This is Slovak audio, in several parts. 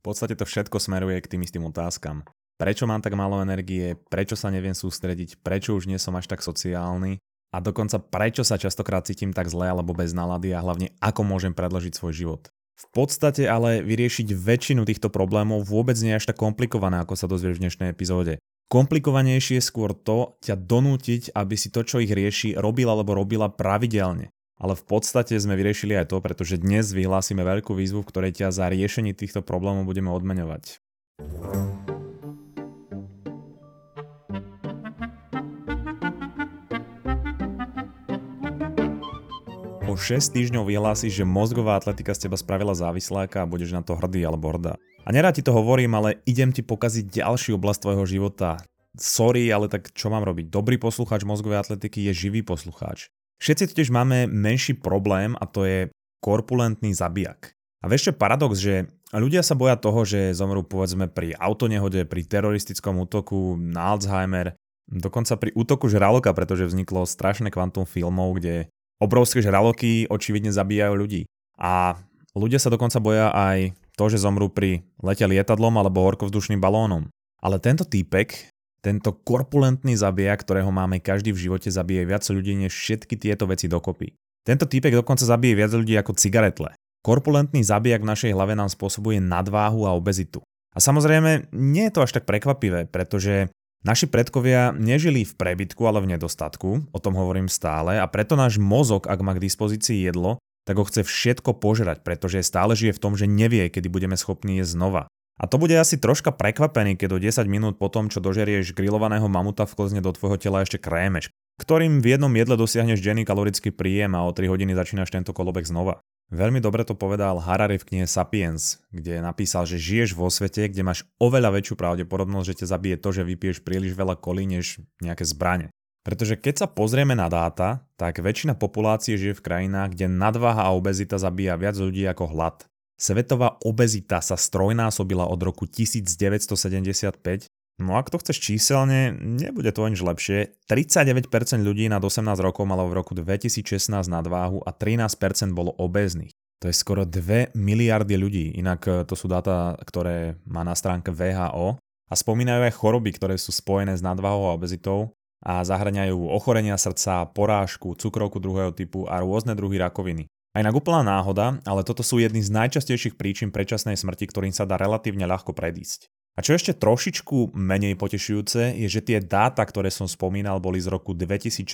V podstate to všetko smeruje k tým istým otázkam. Prečo mám tak málo energie, prečo sa neviem sústrediť, prečo už nie som až tak sociálny a dokonca prečo sa častokrát cítim tak zle alebo bez nálady a hlavne ako môžem predložiť svoj život. V podstate ale vyriešiť väčšinu týchto problémov vôbec nie je až tak komplikované, ako sa dozvieš v dnešnej epizóde. Komplikovanejšie je skôr to ťa donútiť, aby si to, čo ich rieši, robil alebo robila pravidelne. Ale v podstate sme vyriešili aj to, pretože dnes vyhlásime veľkú výzvu, v ktorej ťa za riešenie týchto problémov budeme odmeňovať. O 6 týždňov vyhlásiš, že mozgová atletika z teba spravila závisláka a budeš na to hrdý alebo hrdá. A nerád ti to hovorím, ale idem ti pokaziť ďalšiu oblasť tvojho života. Sorry, ale tak čo mám robiť? Dobrý poslucháč mozgovej atletiky je živý poslucháč. Všetci totiž máme menší problém a to je korpulentný zabijak. A vieš čo paradox, že ľudia sa boja toho, že zomrú povedzme pri autonehode, pri teroristickom útoku na Alzheimer, dokonca pri útoku žraloka, pretože vzniklo strašné kvantum filmov, kde obrovské žraloky očividne zabíjajú ľudí. A ľudia sa dokonca boja aj to, že zomrú pri lete lietadlom alebo horkovzdušným balónom. Ale tento týpek tento korpulentný zabijak, ktorého máme každý v živote, zabije viac ľudí než všetky tieto veci dokopy. Tento týpek dokonca zabije viac ľudí ako cigaretle. Korpulentný zabijak v našej hlave nám spôsobuje nadváhu a obezitu. A samozrejme, nie je to až tak prekvapivé, pretože naši predkovia nežili v prebytku, ale v nedostatku, o tom hovorím stále, a preto náš mozog, ak má k dispozícii jedlo, tak ho chce všetko požerať, pretože stále žije v tom, že nevie, kedy budeme schopní jesť znova. A to bude asi troška prekvapený, keď do 10 minút po tom, čo dožerieš grillovaného mamuta vklzne do tvojho tela ešte krémeš, ktorým v jednom jedle dosiahneš denný kalorický príjem a o 3 hodiny začínaš tento kolobek znova. Veľmi dobre to povedal Harari v knihe Sapiens, kde napísal, že žiješ vo svete, kde máš oveľa väčšiu pravdepodobnosť, že ťa zabije to, že vypiješ príliš veľa kolí, než nejaké zbrane. Pretože keď sa pozrieme na dáta, tak väčšina populácie žije v krajinách, kde nadváha a obezita zabíja viac ľudí ako hlad. Svetová obezita sa strojnásobila od roku 1975 No ak to chceš číselne, nebude to nič lepšie. 39% ľudí nad 18 rokov malo v roku 2016 nadváhu a 13% bolo obéznych. To je skoro 2 miliardy ľudí, inak e, to sú dáta, ktoré má na stránke VHO a spomínajú aj choroby, ktoré sú spojené s nadváhou a obezitou a zahrňajú ochorenia srdca, porážku, cukrovku druhého typu a rôzne druhy rakoviny. Aj na úplná náhoda, ale toto sú jedny z najčastejších príčin predčasnej smrti, ktorým sa dá relatívne ľahko predísť. A čo ešte trošičku menej potešujúce, je, že tie dáta, ktoré som spomínal, boli z roku 2016.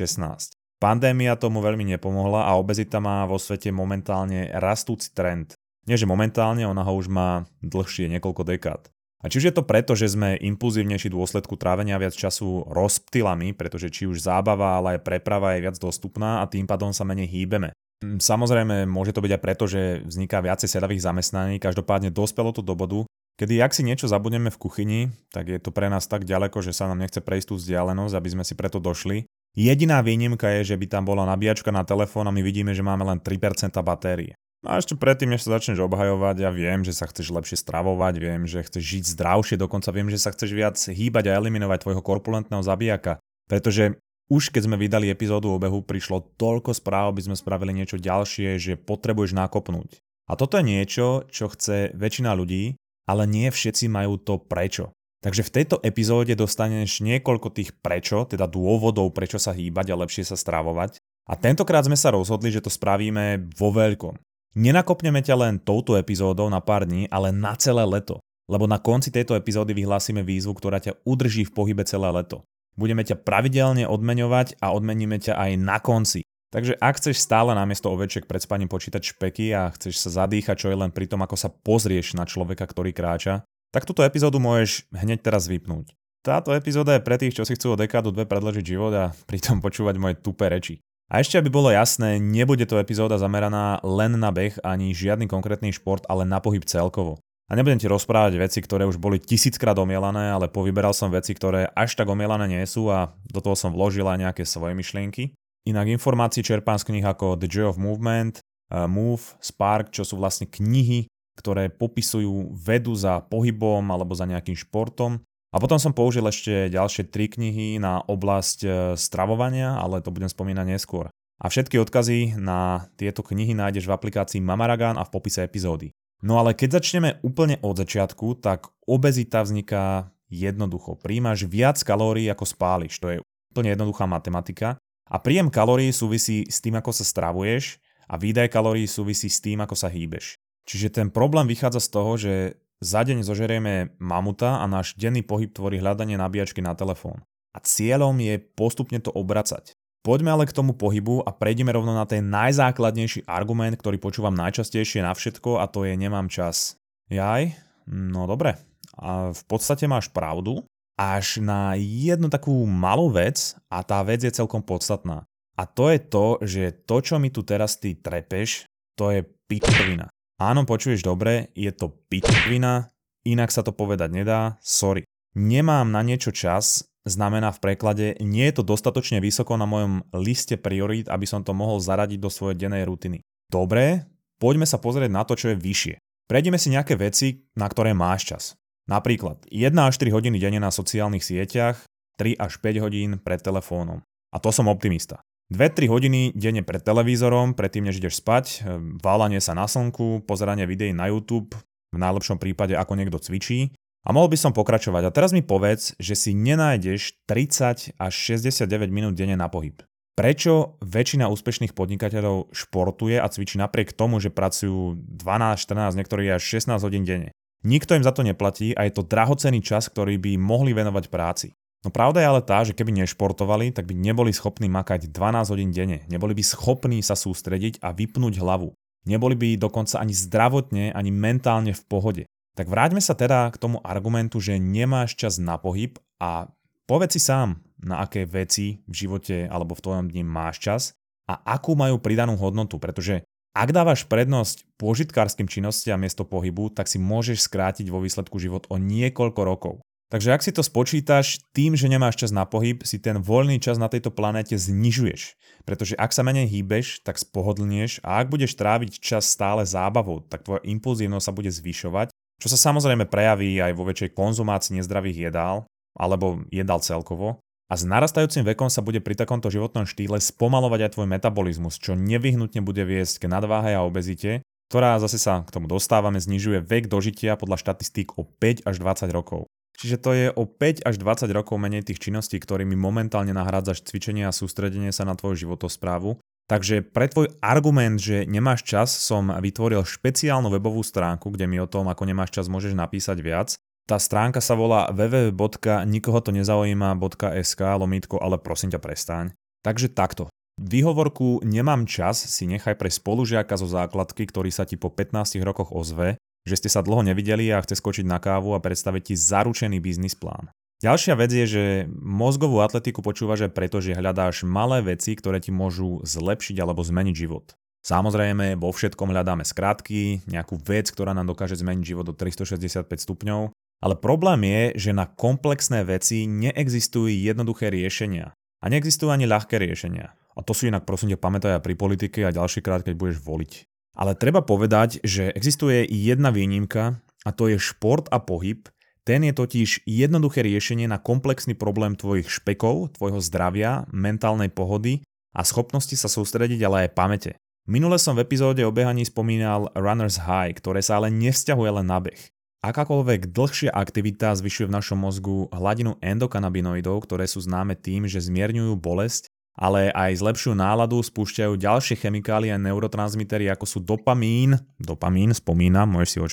Pandémia tomu veľmi nepomohla a obezita má vo svete momentálne rastúci trend. Nie že momentálne, ona ho už má dlhšie niekoľko dekád. A či už je to preto, že sme impulzívnejší dôsledku trávenia viac času rozptylami, pretože či už zábava, ale aj preprava je viac dostupná a tým pádom sa menej hýbeme. Mm, samozrejme, môže to byť aj preto, že vzniká viacej sedavých zamestnaní, každopádne dospelo to do bodu, kedy ak si niečo zabudneme v kuchyni, tak je to pre nás tak ďaleko, že sa nám nechce prejsť tú vzdialenosť, aby sme si preto došli. Jediná výnimka je, že by tam bola nabíjačka na telefón a my vidíme, že máme len 3% batérie. No a ešte predtým, než sa začneš obhajovať, ja viem, že sa chceš lepšie stravovať, viem, že chceš žiť zdravšie, dokonca viem, že sa chceš viac hýbať a eliminovať tvojho korpulentného zabijaka. Pretože už keď sme vydali epizódu o behu, prišlo toľko správ, aby sme spravili niečo ďalšie, že potrebuješ nakopnúť. A toto je niečo, čo chce väčšina ľudí, ale nie všetci majú to prečo. Takže v tejto epizóde dostaneš niekoľko tých prečo, teda dôvodov, prečo sa hýbať a lepšie sa stravovať. A tentokrát sme sa rozhodli, že to spravíme vo veľkom. Nenakopneme ťa len touto epizódou na pár dní, ale na celé leto. Lebo na konci tejto epizódy vyhlásime výzvu, ktorá ťa udrží v pohybe celé leto. Budeme ťa pravidelne odmeňovať a odmeníme ťa aj na konci. Takže ak chceš stále namiesto ovečiek pred spaním počítať špeky a chceš sa zadýchať čo je len pri tom, ako sa pozrieš na človeka, ktorý kráča, tak túto epizódu môžeš hneď teraz vypnúť. Táto epizóda je pre tých, čo si chcú o dekádu dve predložiť život a pritom počúvať moje tupé reči. A ešte aby bolo jasné, nebude to epizóda zameraná len na beh ani žiadny konkrétny šport, ale na pohyb celkovo. A nebudem ti rozprávať veci, ktoré už boli tisíckrát omielané, ale povyberal som veci, ktoré až tak omielané nie sú a do toho som vložil aj nejaké svoje myšlienky. Inak informácií čerpám z knih ako The Joy of Movement, uh, Move, Spark, čo sú vlastne knihy, ktoré popisujú vedu za pohybom alebo za nejakým športom. A potom som použil ešte ďalšie tri knihy na oblasť uh, stravovania, ale to budem spomínať neskôr. A všetky odkazy na tieto knihy nájdeš v aplikácii Mamaragan a v popise epizódy. No ale keď začneme úplne od začiatku, tak obezita vzniká jednoducho. Príjmaš viac kalórií ako spáliš, to je úplne jednoduchá matematika. A príjem kalórií súvisí s tým, ako sa stravuješ a výdaj kalórií súvisí s tým, ako sa hýbeš. Čiže ten problém vychádza z toho, že za deň zožerieme mamuta a náš denný pohyb tvorí hľadanie nabíjačky na telefón. A cieľom je postupne to obracať. Poďme ale k tomu pohybu a prejdeme rovno na ten najzákladnejší argument, ktorý počúvam najčastejšie na všetko a to je nemám čas. Jaj? No dobre. A v podstate máš pravdu, až na jednu takú malú vec a tá vec je celkom podstatná. A to je to, že to, čo mi tu teraz ty trepeš, to je pičovina. Áno, počuješ dobre, je to pičovina, inak sa to povedať nedá, sorry. Nemám na niečo čas, znamená v preklade, nie je to dostatočne vysoko na mojom liste priorít, aby som to mohol zaradiť do svojej dennej rutiny. Dobre, poďme sa pozrieť na to, čo je vyššie. Prejdeme si nejaké veci, na ktoré máš čas. Napríklad 1 až 4 hodiny denne na sociálnych sieťach, 3 až 5 hodín pred telefónom. A to som optimista. 2-3 hodiny denne pred televízorom, predtým než ideš spať, válanie sa na slnku, pozeranie videí na YouTube, v najlepšom prípade ako niekto cvičí a mohol by som pokračovať. A teraz mi povedz, že si nenájdeš 30 až 69 minút denne na pohyb. Prečo väčšina úspešných podnikateľov športuje a cvičí napriek tomu, že pracujú 12, 14, niektorí až 16 hodín denne? Nikto im za to neplatí a je to drahocený čas, ktorý by mohli venovať práci. No pravda je ale tá, že keby nešportovali, tak by neboli schopní makať 12 hodín denne. Neboli by schopní sa sústrediť a vypnúť hlavu. Neboli by dokonca ani zdravotne, ani mentálne v pohode. Tak vráťme sa teda k tomu argumentu, že nemáš čas na pohyb a povedz si sám, na aké veci v živote alebo v tvojom dni máš čas a akú majú pridanú hodnotu, pretože ak dávaš prednosť požitkárskym činnostiam miesto pohybu, tak si môžeš skrátiť vo výsledku život o niekoľko rokov. Takže ak si to spočítaš, tým, že nemáš čas na pohyb, si ten voľný čas na tejto planéte znižuješ. Pretože ak sa menej hýbeš, tak spohodlnieš a ak budeš tráviť čas stále zábavou, tak tvoja impulzívnosť sa bude zvyšovať čo sa samozrejme prejaví aj vo väčšej konzumácii nezdravých jedál, alebo jedál celkovo. A s narastajúcim vekom sa bude pri takomto životnom štýle spomalovať aj tvoj metabolizmus, čo nevyhnutne bude viesť k nadváhe a obezite, ktorá zase sa k tomu dostávame, znižuje vek dožitia podľa štatistík o 5 až 20 rokov. Čiže to je o 5 až 20 rokov menej tých činností, ktorými momentálne nahrádzaš cvičenie a sústredenie sa na tvoju životosprávu Takže pre tvoj argument, že nemáš čas, som vytvoril špeciálnu webovú stránku, kde mi o tom, ako nemáš čas, môžeš napísať viac. Tá stránka sa volá www.nikohotozaujíma.sk lomítko, ale prosím ťa prestaň. Takže takto. Výhovorku nemám čas si nechaj pre spolužiaka zo základky, ktorý sa ti po 15 rokoch ozve, že ste sa dlho nevideli a chce skočiť na kávu a predstaviť ti zaručený biznis plán. Ďalšia vec je, že mozgovú atletiku počúvaš aj preto, že hľadáš malé veci, ktoré ti môžu zlepšiť alebo zmeniť život. Samozrejme, vo všetkom hľadáme skratky, nejakú vec, ktorá nám dokáže zmeniť život do 365 stupňov, ale problém je, že na komplexné veci neexistujú jednoduché riešenia. A neexistujú ani ľahké riešenia. A to si inak prosím ťa pamätaj aj pri politike a ďalší krát, keď budeš voliť. Ale treba povedať, že existuje jedna výnimka a to je šport a pohyb, ten je totiž jednoduché riešenie na komplexný problém tvojich špekov, tvojho zdravia, mentálnej pohody a schopnosti sa sústrediť, ale aj pamäte. Minule som v epizóde o behaní spomínal Runner's High, ktoré sa ale nevzťahuje len na beh. Akákoľvek dlhšia aktivita zvyšuje v našom mozgu hladinu endokanabinoidov, ktoré sú známe tým, že zmierňujú bolesť, ale aj zlepšujú náladu, spúšťajú ďalšie chemikálie a neurotransmitery ako sú dopamín, dopamín, spomínam, môžeš si ho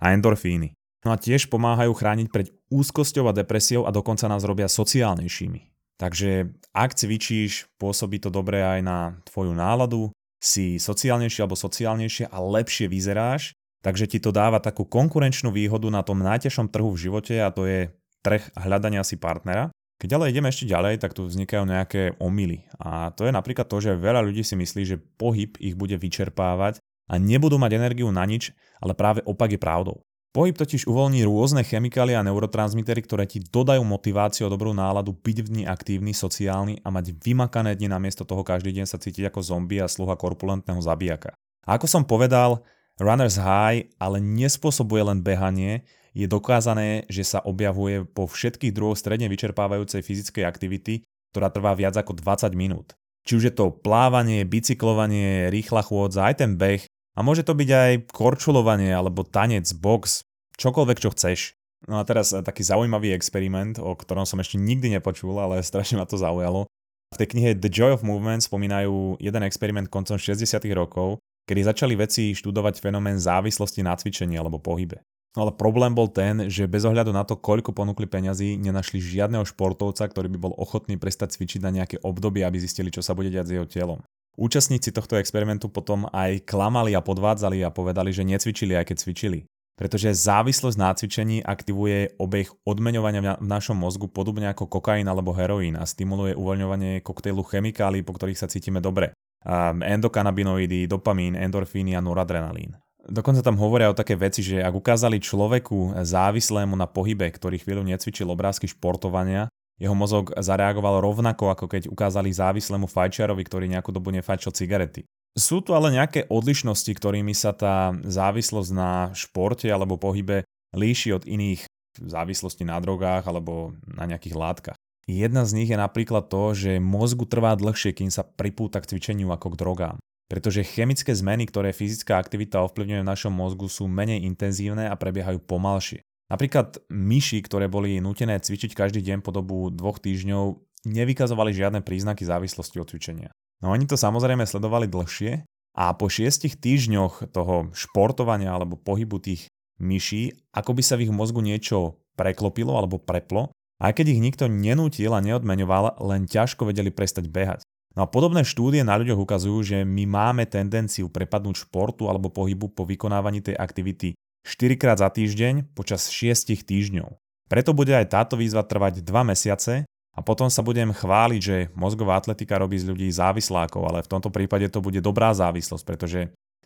a endorfíny. No a tiež pomáhajú chrániť pred úzkosťou a depresiou a dokonca nás robia sociálnejšími. Takže ak cvičíš, pôsobí to dobre aj na tvoju náladu, si sociálnejšie alebo sociálnejšie a lepšie vyzeráš, takže ti to dáva takú konkurenčnú výhodu na tom najťažšom trhu v živote a to je trh hľadania si partnera. Keď ale ideme ešte ďalej, tak tu vznikajú nejaké omily. A to je napríklad to, že veľa ľudí si myslí, že pohyb ich bude vyčerpávať a nebudú mať energiu na nič, ale práve opak je pravdou. Pohyb totiž uvoľní rôzne chemikálie a neurotransmitery, ktoré ti dodajú motiváciu a dobrú náladu byť v dni aktívny, sociálny a mať vymakané dni namiesto toho každý deň sa cítiť ako zombie a sluha korpulentného zabijaka. A ako som povedal, runner's high ale nespôsobuje len behanie, je dokázané, že sa objavuje po všetkých druhoch stredne vyčerpávajúcej fyzickej aktivity, ktorá trvá viac ako 20 minút. Či už je to plávanie, bicyklovanie, rýchla chôdza, aj ten beh, A môže to byť aj korčulovanie alebo tanec, box, čokoľvek, čo chceš. No a teraz eh, taký zaujímavý experiment, o ktorom som ešte nikdy nepočul, ale strašne ma to zaujalo. V tej knihe The Joy of Movement spomínajú jeden experiment koncom 60. rokov, kedy začali vedci študovať fenomén závislosti na cvičení alebo pohybe. No ale problém bol ten, že bez ohľadu na to, koľko ponúkli peňazí, nenašli žiadneho športovca, ktorý by bol ochotný prestať cvičiť na nejaké obdobie, aby zistili, čo sa bude diať s jeho telom. Účastníci tohto experimentu potom aj klamali a podvádzali a povedali, že necvičili, aj keď cvičili pretože závislosť na cvičení aktivuje obeh odmeňovania v našom mozgu podobne ako kokain alebo heroín a stimuluje uvoľňovanie koktejlu chemikálií, po ktorých sa cítime dobre. Um, endokanabinoidy, dopamín, endorfíny a noradrenalín. Dokonca tam hovoria o také veci, že ak ukázali človeku závislému na pohybe, ktorý chvíľu necvičil obrázky športovania, jeho mozog zareagoval rovnako, ako keď ukázali závislému fajčiarovi, ktorý nejakú dobu nefajčil cigarety. Sú tu ale nejaké odlišnosti, ktorými sa tá závislosť na športe alebo pohybe líši od iných závislostí na drogách alebo na nejakých látkach. Jedna z nich je napríklad to, že mozgu trvá dlhšie, kým sa pripúta k cvičeniu ako k drogám. Pretože chemické zmeny, ktoré fyzická aktivita ovplyvňuje v našom mozgu, sú menej intenzívne a prebiehajú pomalšie. Napríklad myši, ktoré boli nutené cvičiť každý deň po dobu dvoch týždňov, nevykazovali žiadne príznaky závislosti od cvičenia. No oni to samozrejme sledovali dlhšie a po šiestich týždňoch toho športovania alebo pohybu tých myší, ako by sa v ich mozgu niečo preklopilo alebo preplo, aj keď ich nikto nenútil a neodmeňoval, len ťažko vedeli prestať behať. No a podobné štúdie na ľuďoch ukazujú, že my máme tendenciu prepadnúť športu alebo pohybu po vykonávaní tej aktivity 4 krát za týždeň počas 6 týždňov. Preto bude aj táto výzva trvať 2 mesiace a potom sa budem chváliť, že mozgová atletika robí z ľudí závislákov, ale v tomto prípade to bude dobrá závislosť, pretože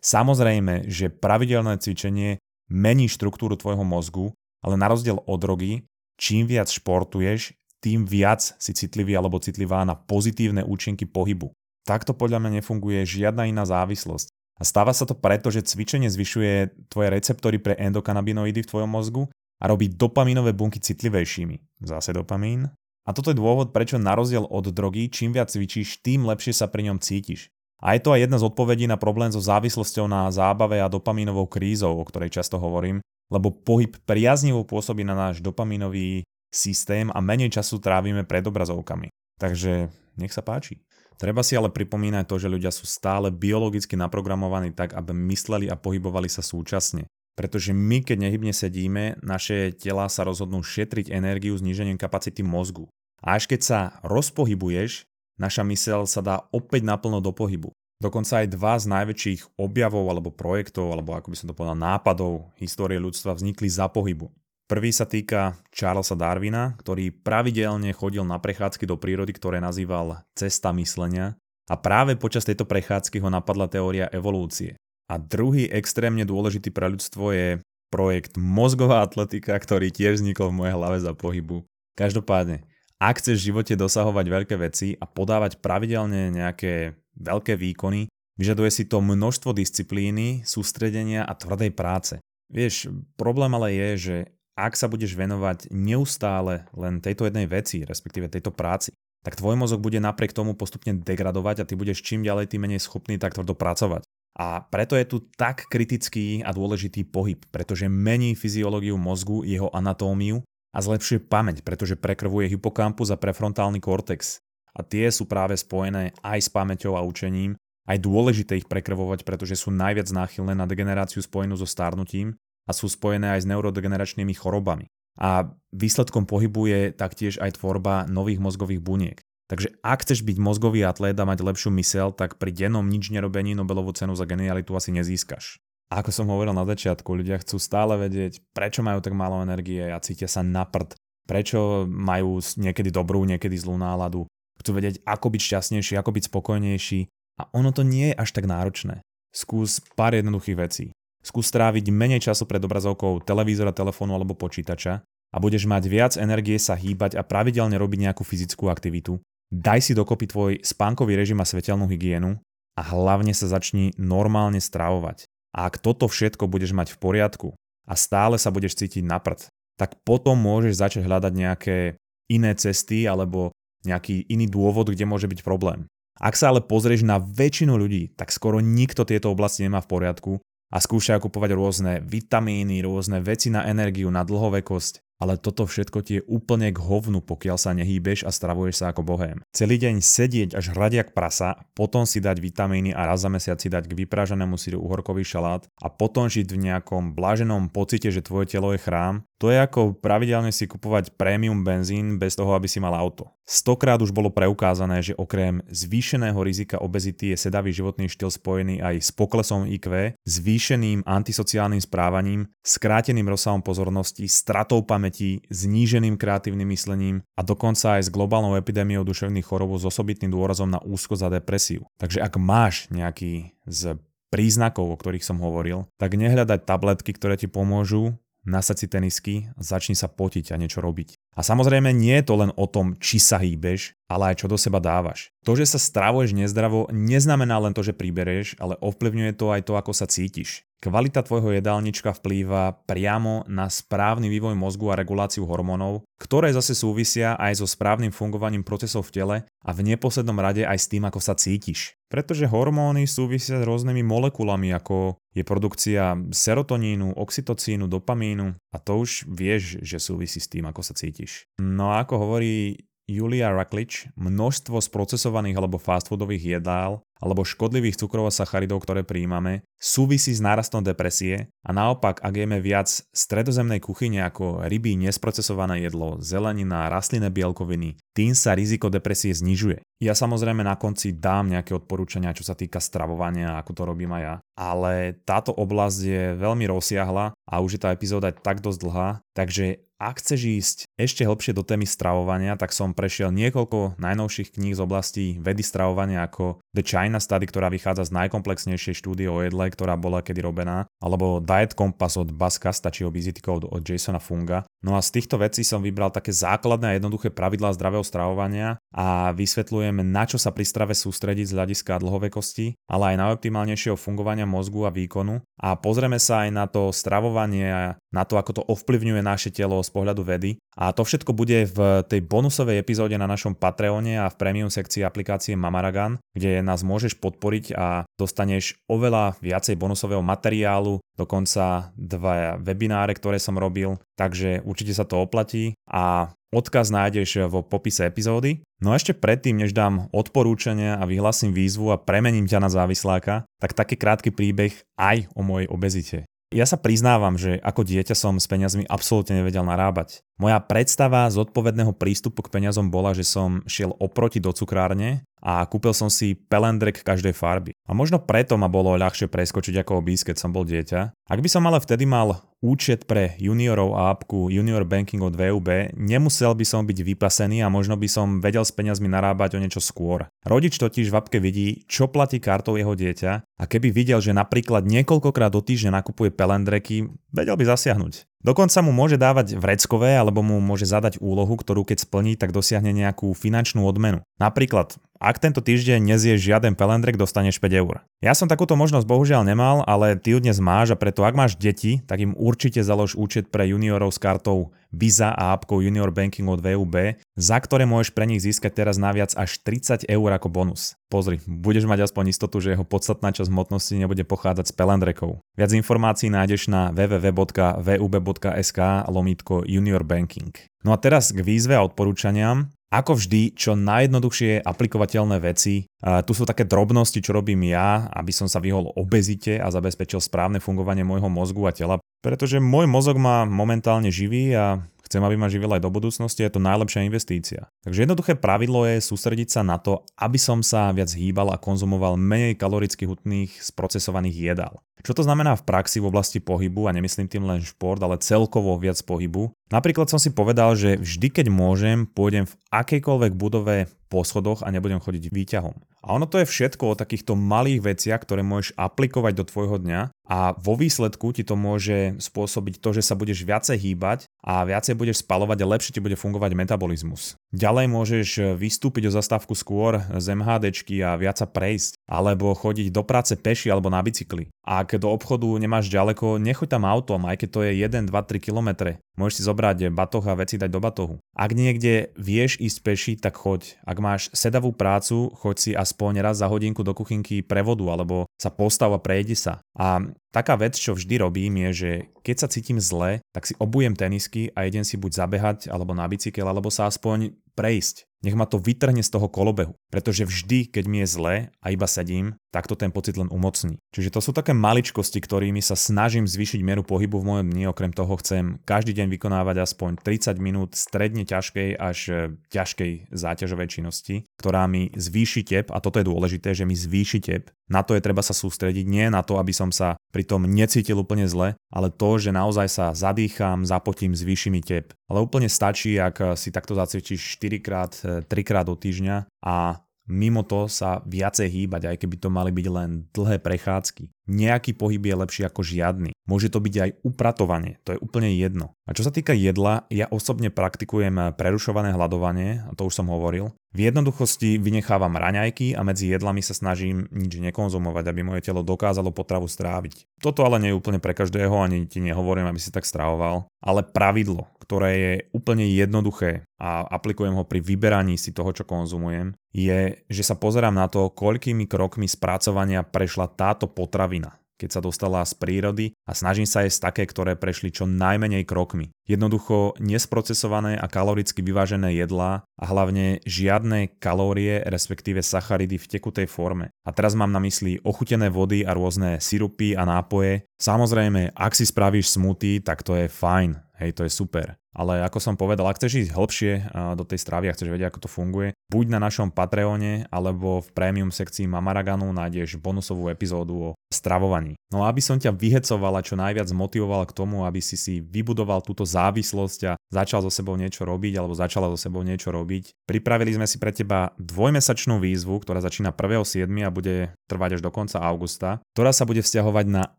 samozrejme, že pravidelné cvičenie mení štruktúru tvojho mozgu, ale na rozdiel od drogy, čím viac športuješ, tým viac si citlivý alebo citlivá na pozitívne účinky pohybu. Takto podľa mňa nefunguje žiadna iná závislosť. A stáva sa to preto, že cvičenie zvyšuje tvoje receptory pre endokanabinoidy v tvojom mozgu a robí dopaminové bunky citlivejšími. Zase dopamín, a toto je dôvod, prečo na rozdiel od drogy, čím viac cvičíš, tým lepšie sa pri ňom cítiš. A je to aj jedna z odpovedí na problém so závislosťou na zábave a dopamínovou krízou, o ktorej často hovorím, lebo pohyb priaznivo pôsobí na náš dopamínový systém a menej času trávime pred obrazovkami. Takže nech sa páči. Treba si ale pripomínať to, že ľudia sú stále biologicky naprogramovaní tak, aby mysleli a pohybovali sa súčasne. Pretože my, keď nehybne sedíme, naše tela sa rozhodnú šetriť energiu znížením kapacity mozgu. A až keď sa rozpohybuješ, naša mysel sa dá opäť naplno do pohybu. Dokonca aj dva z najväčších objavov alebo projektov, alebo ako by som to povedal, nápadov histórie ľudstva vznikli za pohybu. Prvý sa týka Charlesa Darwina, ktorý pravidelne chodil na prechádzky do prírody, ktoré nazýval cesta myslenia a práve počas tejto prechádzky ho napadla teória evolúcie. A druhý extrémne dôležitý pre ľudstvo je projekt Mozgová atletika, ktorý tiež vznikol v mojej hlave za pohybu. Každopádne, ak chceš v živote dosahovať veľké veci a podávať pravidelne nejaké veľké výkony, vyžaduje si to množstvo disciplíny, sústredenia a tvrdej práce. Vieš, problém ale je, že ak sa budeš venovať neustále len tejto jednej veci, respektíve tejto práci, tak tvoj mozog bude napriek tomu postupne degradovať a ty budeš čím ďalej tým menej schopný tak tvrdo pracovať. A preto je tu tak kritický a dôležitý pohyb, pretože mení fyziológiu mozgu, jeho anatómiu a zlepšuje pamäť, pretože prekrvuje hypokampus a prefrontálny kortex. A tie sú práve spojené aj s pamäťou a učením. Aj dôležité ich prekrvovať, pretože sú najviac náchylné na degeneráciu spojenú so starnutím a sú spojené aj s neurodegeneračnými chorobami. A výsledkom pohybu je taktiež aj tvorba nových mozgových buniek. Takže ak chceš byť mozgový atlét a mať lepšiu mysel, tak pri dennom nič nerobení Nobelovú cenu za genialitu asi nezískaš. A ako som hovoril na začiatku, ľudia chcú stále vedieť, prečo majú tak málo energie a cítia sa na prd, prečo majú niekedy dobrú, niekedy zlú náladu. Chcú vedieť, ako byť šťastnejší, ako byť spokojnejší. A ono to nie je až tak náročné. Skús pár jednoduchých vecí. Skús stráviť menej času pred obrazovkou televízora, telefónu alebo počítača a budeš mať viac energie sa hýbať a pravidelne robiť nejakú fyzickú aktivitu Daj si dokopy tvoj spánkový režim a svetelnú hygienu a hlavne sa začni normálne stravovať. A ak toto všetko budeš mať v poriadku a stále sa budeš cítiť na prd, tak potom môžeš začať hľadať nejaké iné cesty alebo nejaký iný dôvod, kde môže byť problém. Ak sa ale pozrieš na väčšinu ľudí, tak skoro nikto tieto oblasti nemá v poriadku a skúšajú kupovať rôzne vitamíny, rôzne veci na energiu, na dlhovekosť ale toto všetko ti je úplne k hovnu, pokiaľ sa nehýbeš a stravuješ sa ako bohém. Celý deň sedieť až hradiak prasa, potom si dať vitamíny a raz za mesiac si dať k vypraženému síru uhorkový šalát a potom žiť v nejakom bláženom pocite, že tvoje telo je chrám, to je ako pravidelne si kupovať prémium benzín bez toho, aby si mal auto. Stokrát už bolo preukázané, že okrem zvýšeného rizika obezity je sedavý životný štýl spojený aj s poklesom IQ, zvýšeným antisociálnym správaním, skráteným rozsahom pozornosti, stratou pamäti, zníženým kreatívnym myslením a dokonca aj s globálnou epidémiou duševných chorôb s osobitným dôrazom na úzkosť a depresiu. Takže ak máš nejaký z príznakov, o ktorých som hovoril, tak nehľadať tabletky, ktoré ti pomôžu, nasaď si tenisky, začni sa potiť a niečo robiť. A samozrejme nie je to len o tom, či sa hýbeš, ale aj čo do seba dávaš. To, že sa stravuješ nezdravo, neznamená len to, že pribereš, ale ovplyvňuje to aj to, ako sa cítiš. Kvalita tvojho jedálnička vplýva priamo na správny vývoj mozgu a reguláciu hormónov, ktoré zase súvisia aj so správnym fungovaním procesov v tele a v neposlednom rade aj s tým, ako sa cítiš. Pretože hormóny súvisia s rôznymi molekulami, ako je produkcia serotonínu, oxytocínu, dopamínu a to už vieš, že súvisí s tým, ako sa cítiš. No a ako hovorí Julia Raklič, množstvo sprocesovaných alebo fast foodových jedál alebo škodlivých cukrov a sacharidov, ktoré príjmame, súvisí s nárastom depresie a naopak, ak jeme viac stredozemnej kuchyne ako ryby, nesprocesované jedlo, zelenina, rastlinné bielkoviny, tým sa riziko depresie znižuje. Ja samozrejme na konci dám nejaké odporúčania, čo sa týka stravovania, ako to robím aj ja, ale táto oblasť je veľmi rozsiahla a už je tá epizóda tak dosť dlhá, takže ak chceš ísť ešte hlbšie do témy stravovania, tak som prešiel niekoľko najnovších kníh z oblasti vedy stravovania ako The China Study, ktorá vychádza z najkomplexnejšej štúdie o jedle, ktorá bola kedy robená, alebo Diet Compass od Baska, stačí Obesity Code od Jasona Funga. No a z týchto vecí som vybral také základné a jednoduché pravidlá zdravého stravovania a vysvetľujem, na čo sa pri strave sústrediť z hľadiska dlhovekosti, ale aj na optimálnejšieho fungovania mozgu a výkonu. A pozrieme sa aj na to stravovanie a na to, ako to ovplyvňuje naše telo z pohľadu vedy. A to všetko bude v tej bonusovej epizóde na našom Patreone a v premium sekcii aplikácie Mamaragan, kde nás môžeš podporiť a dostaneš oveľa viacej bonusového materiálu, dokonca dva webináre, ktoré som robil, takže určite sa to oplatí a odkaz nájdeš v popise epizódy. No a ešte predtým, než dám odporúčania a vyhlasím výzvu a premením ťa na závisláka, tak taký krátky príbeh aj o mojej obezite. Ja sa priznávam, že ako dieťa som s peniazmi absolútne nevedel narábať. Moja predstava zodpovedného prístupu k peniazom bola, že som šiel oproti do cukrárne a kúpil som si pelendrek každej farby. A možno preto ma bolo ľahšie preskočiť ako obísť, keď som bol dieťa. Ak by som ale vtedy mal účet pre juniorov a apku Junior Banking od VUB, nemusel by som byť vypasený a možno by som vedel s peniazmi narábať o niečo skôr. Rodič totiž v apke vidí, čo platí kartou jeho dieťa a keby videl, že napríklad niekoľkokrát do týždňa nakupuje pelendreky, vedel by zasiahnuť. Dokonca mu môže dávať vreckové alebo mu môže zadať úlohu, ktorú keď splní, tak dosiahne nejakú finančnú odmenu. Napríklad, ak tento týždeň nezieš žiaden pelendrek, dostaneš 5 eur. Ja som takúto možnosť bohužiaľ nemal, ale ty ju dnes máš a preto ak máš deti, tak im určite založ účet pre juniorov s kartou Visa a appkou Junior Banking od VUB, za ktoré môžeš pre nich získať teraz naviac až 30 eur ako bonus. Pozri, budeš mať aspoň istotu, že jeho podstatná časť hmotnosti nebude pochádzať z pelendrekov. Viac informácií nájdeš na www.vub.sk lomítko Junior Banking. No a teraz k výzve a odporúčaniam. Ako vždy, čo najjednoduchšie aplikovateľné veci. Tu sú také drobnosti, čo robím ja, aby som sa vyhol obezite a zabezpečil správne fungovanie môjho mozgu a tela, pretože môj mozog má momentálne živý a chcem, aby ma živil aj do budúcnosti, je to najlepšia investícia. Takže jednoduché pravidlo je sústrediť sa na to, aby som sa viac hýbal a konzumoval menej kaloricky hutných sprocesovaných jedál. Čo to znamená v praxi v oblasti pohybu a nemyslím tým len šport, ale celkovo viac pohybu? Napríklad som si povedal, že vždy keď môžem, pôjdem v akejkoľvek budove po schodoch a nebudem chodiť výťahom. A ono to je všetko o takýchto malých veciach, ktoré môžeš aplikovať do tvojho dňa a vo výsledku ti to môže spôsobiť to, že sa budeš viacej hýbať a viacej budeš spalovať a lepšie ti bude fungovať metabolizmus. Ďalej môžeš vystúpiť o zastávku skôr z MHDčky a viac sa prejsť, alebo chodiť do práce peši alebo na bicykli. Ak do obchodu nemáš ďaleko, nechoď tam autom, aj keď to je 1, 2, 3 km. Môžeš si zobrať batoh a veci dať do batohu. Ak niekde vieš ísť peši, tak choď. Ak máš sedavú prácu, choď si aspoň raz za hodinku do kuchynky prevodu alebo sa postav a prejdi sa. A taká vec, čo vždy robím, je, že keď sa cítim zle, tak si obujem tenisky a idem si buď zabehať alebo na bicykel, alebo sa aspoň prejsť. Nech ma to vytrhne z toho kolobehu. Pretože vždy, keď mi je zle a iba sedím, tak to ten pocit len umocní. Čiže to sú také maličkosti, ktorými sa snažím zvýšiť mieru pohybu v mojom dni. Okrem toho chcem každý deň vykonávať aspoň 30 minút stredne ťažkej až e, ťažkej záťažovej činnosti, ktorá mi zvýši tep, a toto je dôležité, že mi zvýši tep. Na to je treba sa sústrediť, nie na to, aby som sa pritom necítil úplne zle, ale to, že naozaj sa zadýcham, zapotím, zvýši mi tep. Ale úplne stačí, ak si takto zacvičíš 4 krát, 3 e, krát do týždňa a mimo to sa viacej hýbať, aj keby to mali byť len dlhé prechádzky. Nejaký pohyb je lepší ako žiadny. Môže to byť aj upratovanie, to je úplne jedno. A čo sa týka jedla, ja osobne praktikujem prerušované hľadovanie, a to už som hovoril. V jednoduchosti vynechávam raňajky a medzi jedlami sa snažím nič nekonzumovať, aby moje telo dokázalo potravu stráviť. Toto ale nie je úplne pre každého, ani ti nehovorím, aby si tak stravoval. Ale pravidlo, ktoré je úplne jednoduché a aplikujem ho pri vyberaní si toho, čo konzumujem, je, že sa pozerám na to, koľkými krokmi spracovania prešla táto potravina, keď sa dostala z prírody a snažím sa jesť také, ktoré prešli čo najmenej krokmi. Jednoducho nesprocesované a kaloricky vyvážené jedlá a hlavne žiadne kalórie, respektíve sacharidy v tekutej forme. A teraz mám na mysli ochutené vody a rôzne sirupy a nápoje. Samozrejme, ak si spravíš smoothie, tak to je fajn, hej, to je super. Ale ako som povedal, ak chceš ísť hlbšie do tej stravy a chceš vedieť, ako to funguje, buď na našom Patreone alebo v premium sekcii Mamaraganu nájdeš bonusovú epizódu o stravovaní. No a aby som ťa vyhecoval a čo najviac motivoval k tomu, aby si si vybudoval túto závislosť a začal so sebou niečo robiť alebo začala so sebou niečo robiť, pripravili sme si pre teba dvojmesačnú výzvu, ktorá začína 1.7. a bude trvať až do konca augusta, ktorá sa bude vzťahovať na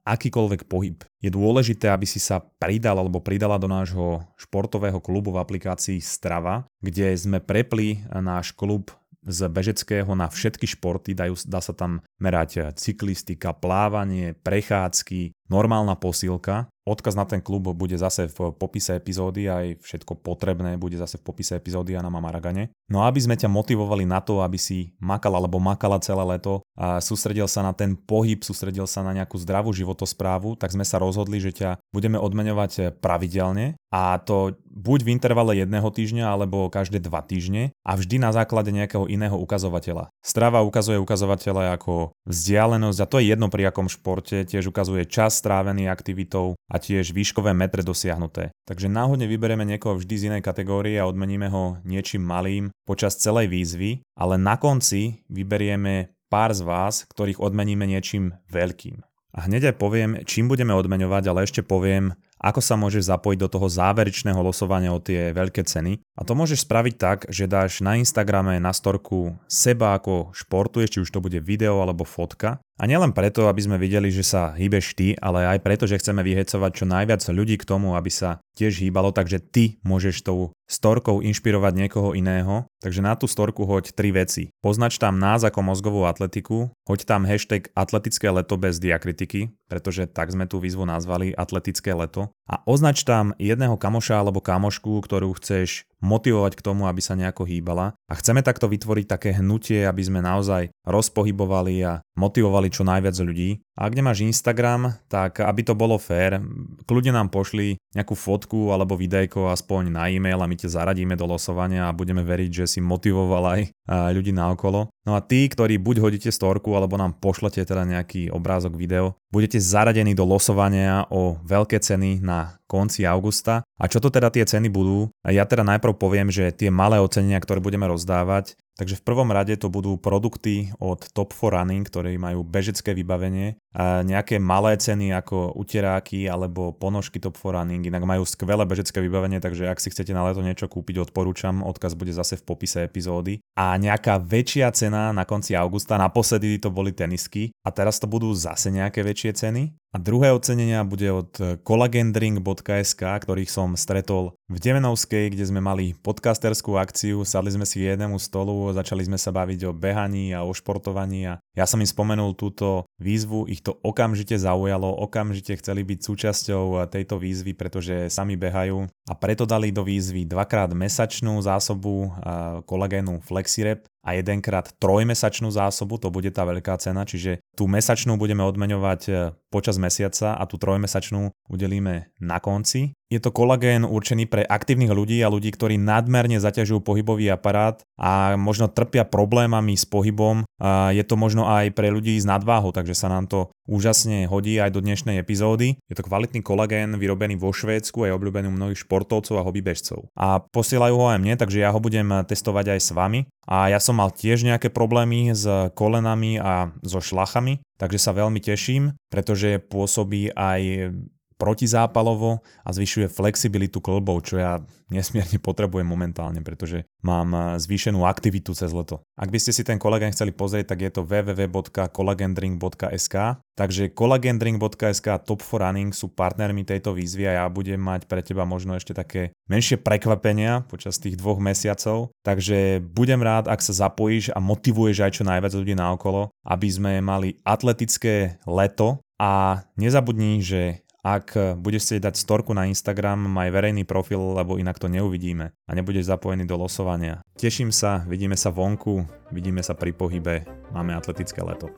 akýkoľvek pohyb. Je dôležité, aby si sa pridal alebo pridala do nášho športového klubu v aplikácii Strava, kde sme prepli náš klub z bežeckého na všetky športy, dajú, dá sa tam merať cyklistika, plávanie, prechádzky, normálna posílka. Odkaz na ten klub bude zase v popise epizódy, aj všetko potrebné bude zase v popise epizódy a na Mamaragane. No a aby sme ťa motivovali na to, aby si makal alebo makala celé leto a sústredil sa na ten pohyb, sústredil sa na nejakú zdravú životosprávu, tak sme sa rozhodli, že ťa budeme odmeňovať pravidelne a to buď v intervale jedného týždňa alebo každé dva týždne a vždy na základe nejakého iného ukazovateľa. Strava ukazuje ukazovatele ako vzdialenosť a to je jedno pri akom športe, tiež ukazuje čas strávený aktivitou a tiež výškové metre dosiahnuté. Takže náhodne vyberieme niekoho vždy z inej kategórie a odmeníme ho niečím malým počas celej výzvy, ale na konci vyberieme pár z vás, ktorých odmeníme niečím veľkým. A hneď aj poviem, čím budeme odmeňovať, ale ešte poviem, ako sa môžeš zapojiť do toho záverečného losovania o tie veľké ceny. A to môžeš spraviť tak, že dáš na Instagrame na storku seba ako športuješ, či už to bude video alebo fotka a nielen preto, aby sme videli, že sa hýbeš ty, ale aj preto, že chceme vyhecovať čo najviac ľudí k tomu, aby sa tiež hýbalo, takže ty môžeš tou storkou inšpirovať niekoho iného. Takže na tú storku hoď tri veci. Poznač tam nás ako mozgovú atletiku, hoď tam hashtag atletické leto bez diakritiky, pretože tak sme tú výzvu nazvali atletické leto. A označ tam jedného kamoša alebo kamošku, ktorú chceš motivovať k tomu, aby sa nejako hýbala. A chceme takto vytvoriť také hnutie, aby sme naozaj rozpohybovali a motivovali čo najviac ľudí. A ak nemáš Instagram, tak aby to bolo fér, kľudne nám pošli nejakú fotku alebo videjko aspoň na e-mail a my ťa zaradíme do losovania a budeme veriť, že si motivoval aj ľudí naokolo. No a tí, ktorí buď hodíte storku alebo nám pošlete teda nejaký obrázok, video, budete zaradení do losovania o veľké ceny na konci augusta. A čo to teda tie ceny budú? Ja teda najprv poviem, že tie malé ocenenia, ktoré budeme rozdávať, Takže v prvom rade to budú produkty od Top for Running, ktoré majú bežecké vybavenie, a nejaké malé ceny ako uteráky alebo ponožky Top for Running, inak majú skvelé bežecké vybavenie, takže ak si chcete na leto niečo kúpiť, odporúčam, odkaz bude zase v popise epizódy. A nejaká väčšia cena na konci augusta, naposledy to boli tenisky a teraz to budú zase nejaké väčšie ceny. A druhé ocenenia bude od collagendrink.sk, ktorých som stretol v Demenovskej, kde sme mali podcasterskú akciu, sadli sme si jednému stolu, začali sme sa baviť o behaní a o športovaní a ja som im spomenul túto výzvu, ich to okamžite zaujalo, okamžite chceli byť súčasťou tejto výzvy, pretože sami behajú. A preto dali do výzvy dvakrát mesačnú zásobu kolagénu Flexirep a jedenkrát trojmesačnú zásobu, to bude tá veľká cena, čiže tú mesačnú budeme odmeňovať e, počas mesiaca a tú trojmesačnú udelíme na konci. Je to kolagén určený pre aktívnych ľudí a ľudí, ktorí nadmerne zaťažujú pohybový aparát a možno trpia problémami s pohybom. Je to možno aj pre ľudí s nadváhou, takže sa nám to úžasne hodí aj do dnešnej epizódy. Je to kvalitný kolagén vyrobený vo Švédsku a je obľúbený u mnohých športovcov a hobbybežcov. A posielajú ho aj mne, takže ja ho budem testovať aj s vami. A ja som mal tiež nejaké problémy s kolenami a so šlachami, takže sa veľmi teším, pretože pôsobí aj protizápalovo a zvyšuje flexibilitu klbov, čo ja nesmierne potrebujem momentálne, pretože mám eh, zvýšenú aktivitu cez leto. Ak by ste si ten kolagén chceli pozrieť, tak je to www.collagendrink.sk Takže collagendrink.sk a Top for Running sú partnermi tejto výzvy a ja budem mať pre teba možno ešte také menšie prekvapenia počas tých dvoch mesiacov. Takže budem rád, ak sa zapojíš a motivuješ aj čo najviac ľudí naokolo, aby sme mali atletické leto a nezabudni, že ak budeš chcieť dať storku na Instagram, maj verejný profil, lebo inak to neuvidíme a nebudeš zapojený do losovania. Teším sa, vidíme sa vonku, vidíme sa pri pohybe, máme atletické leto.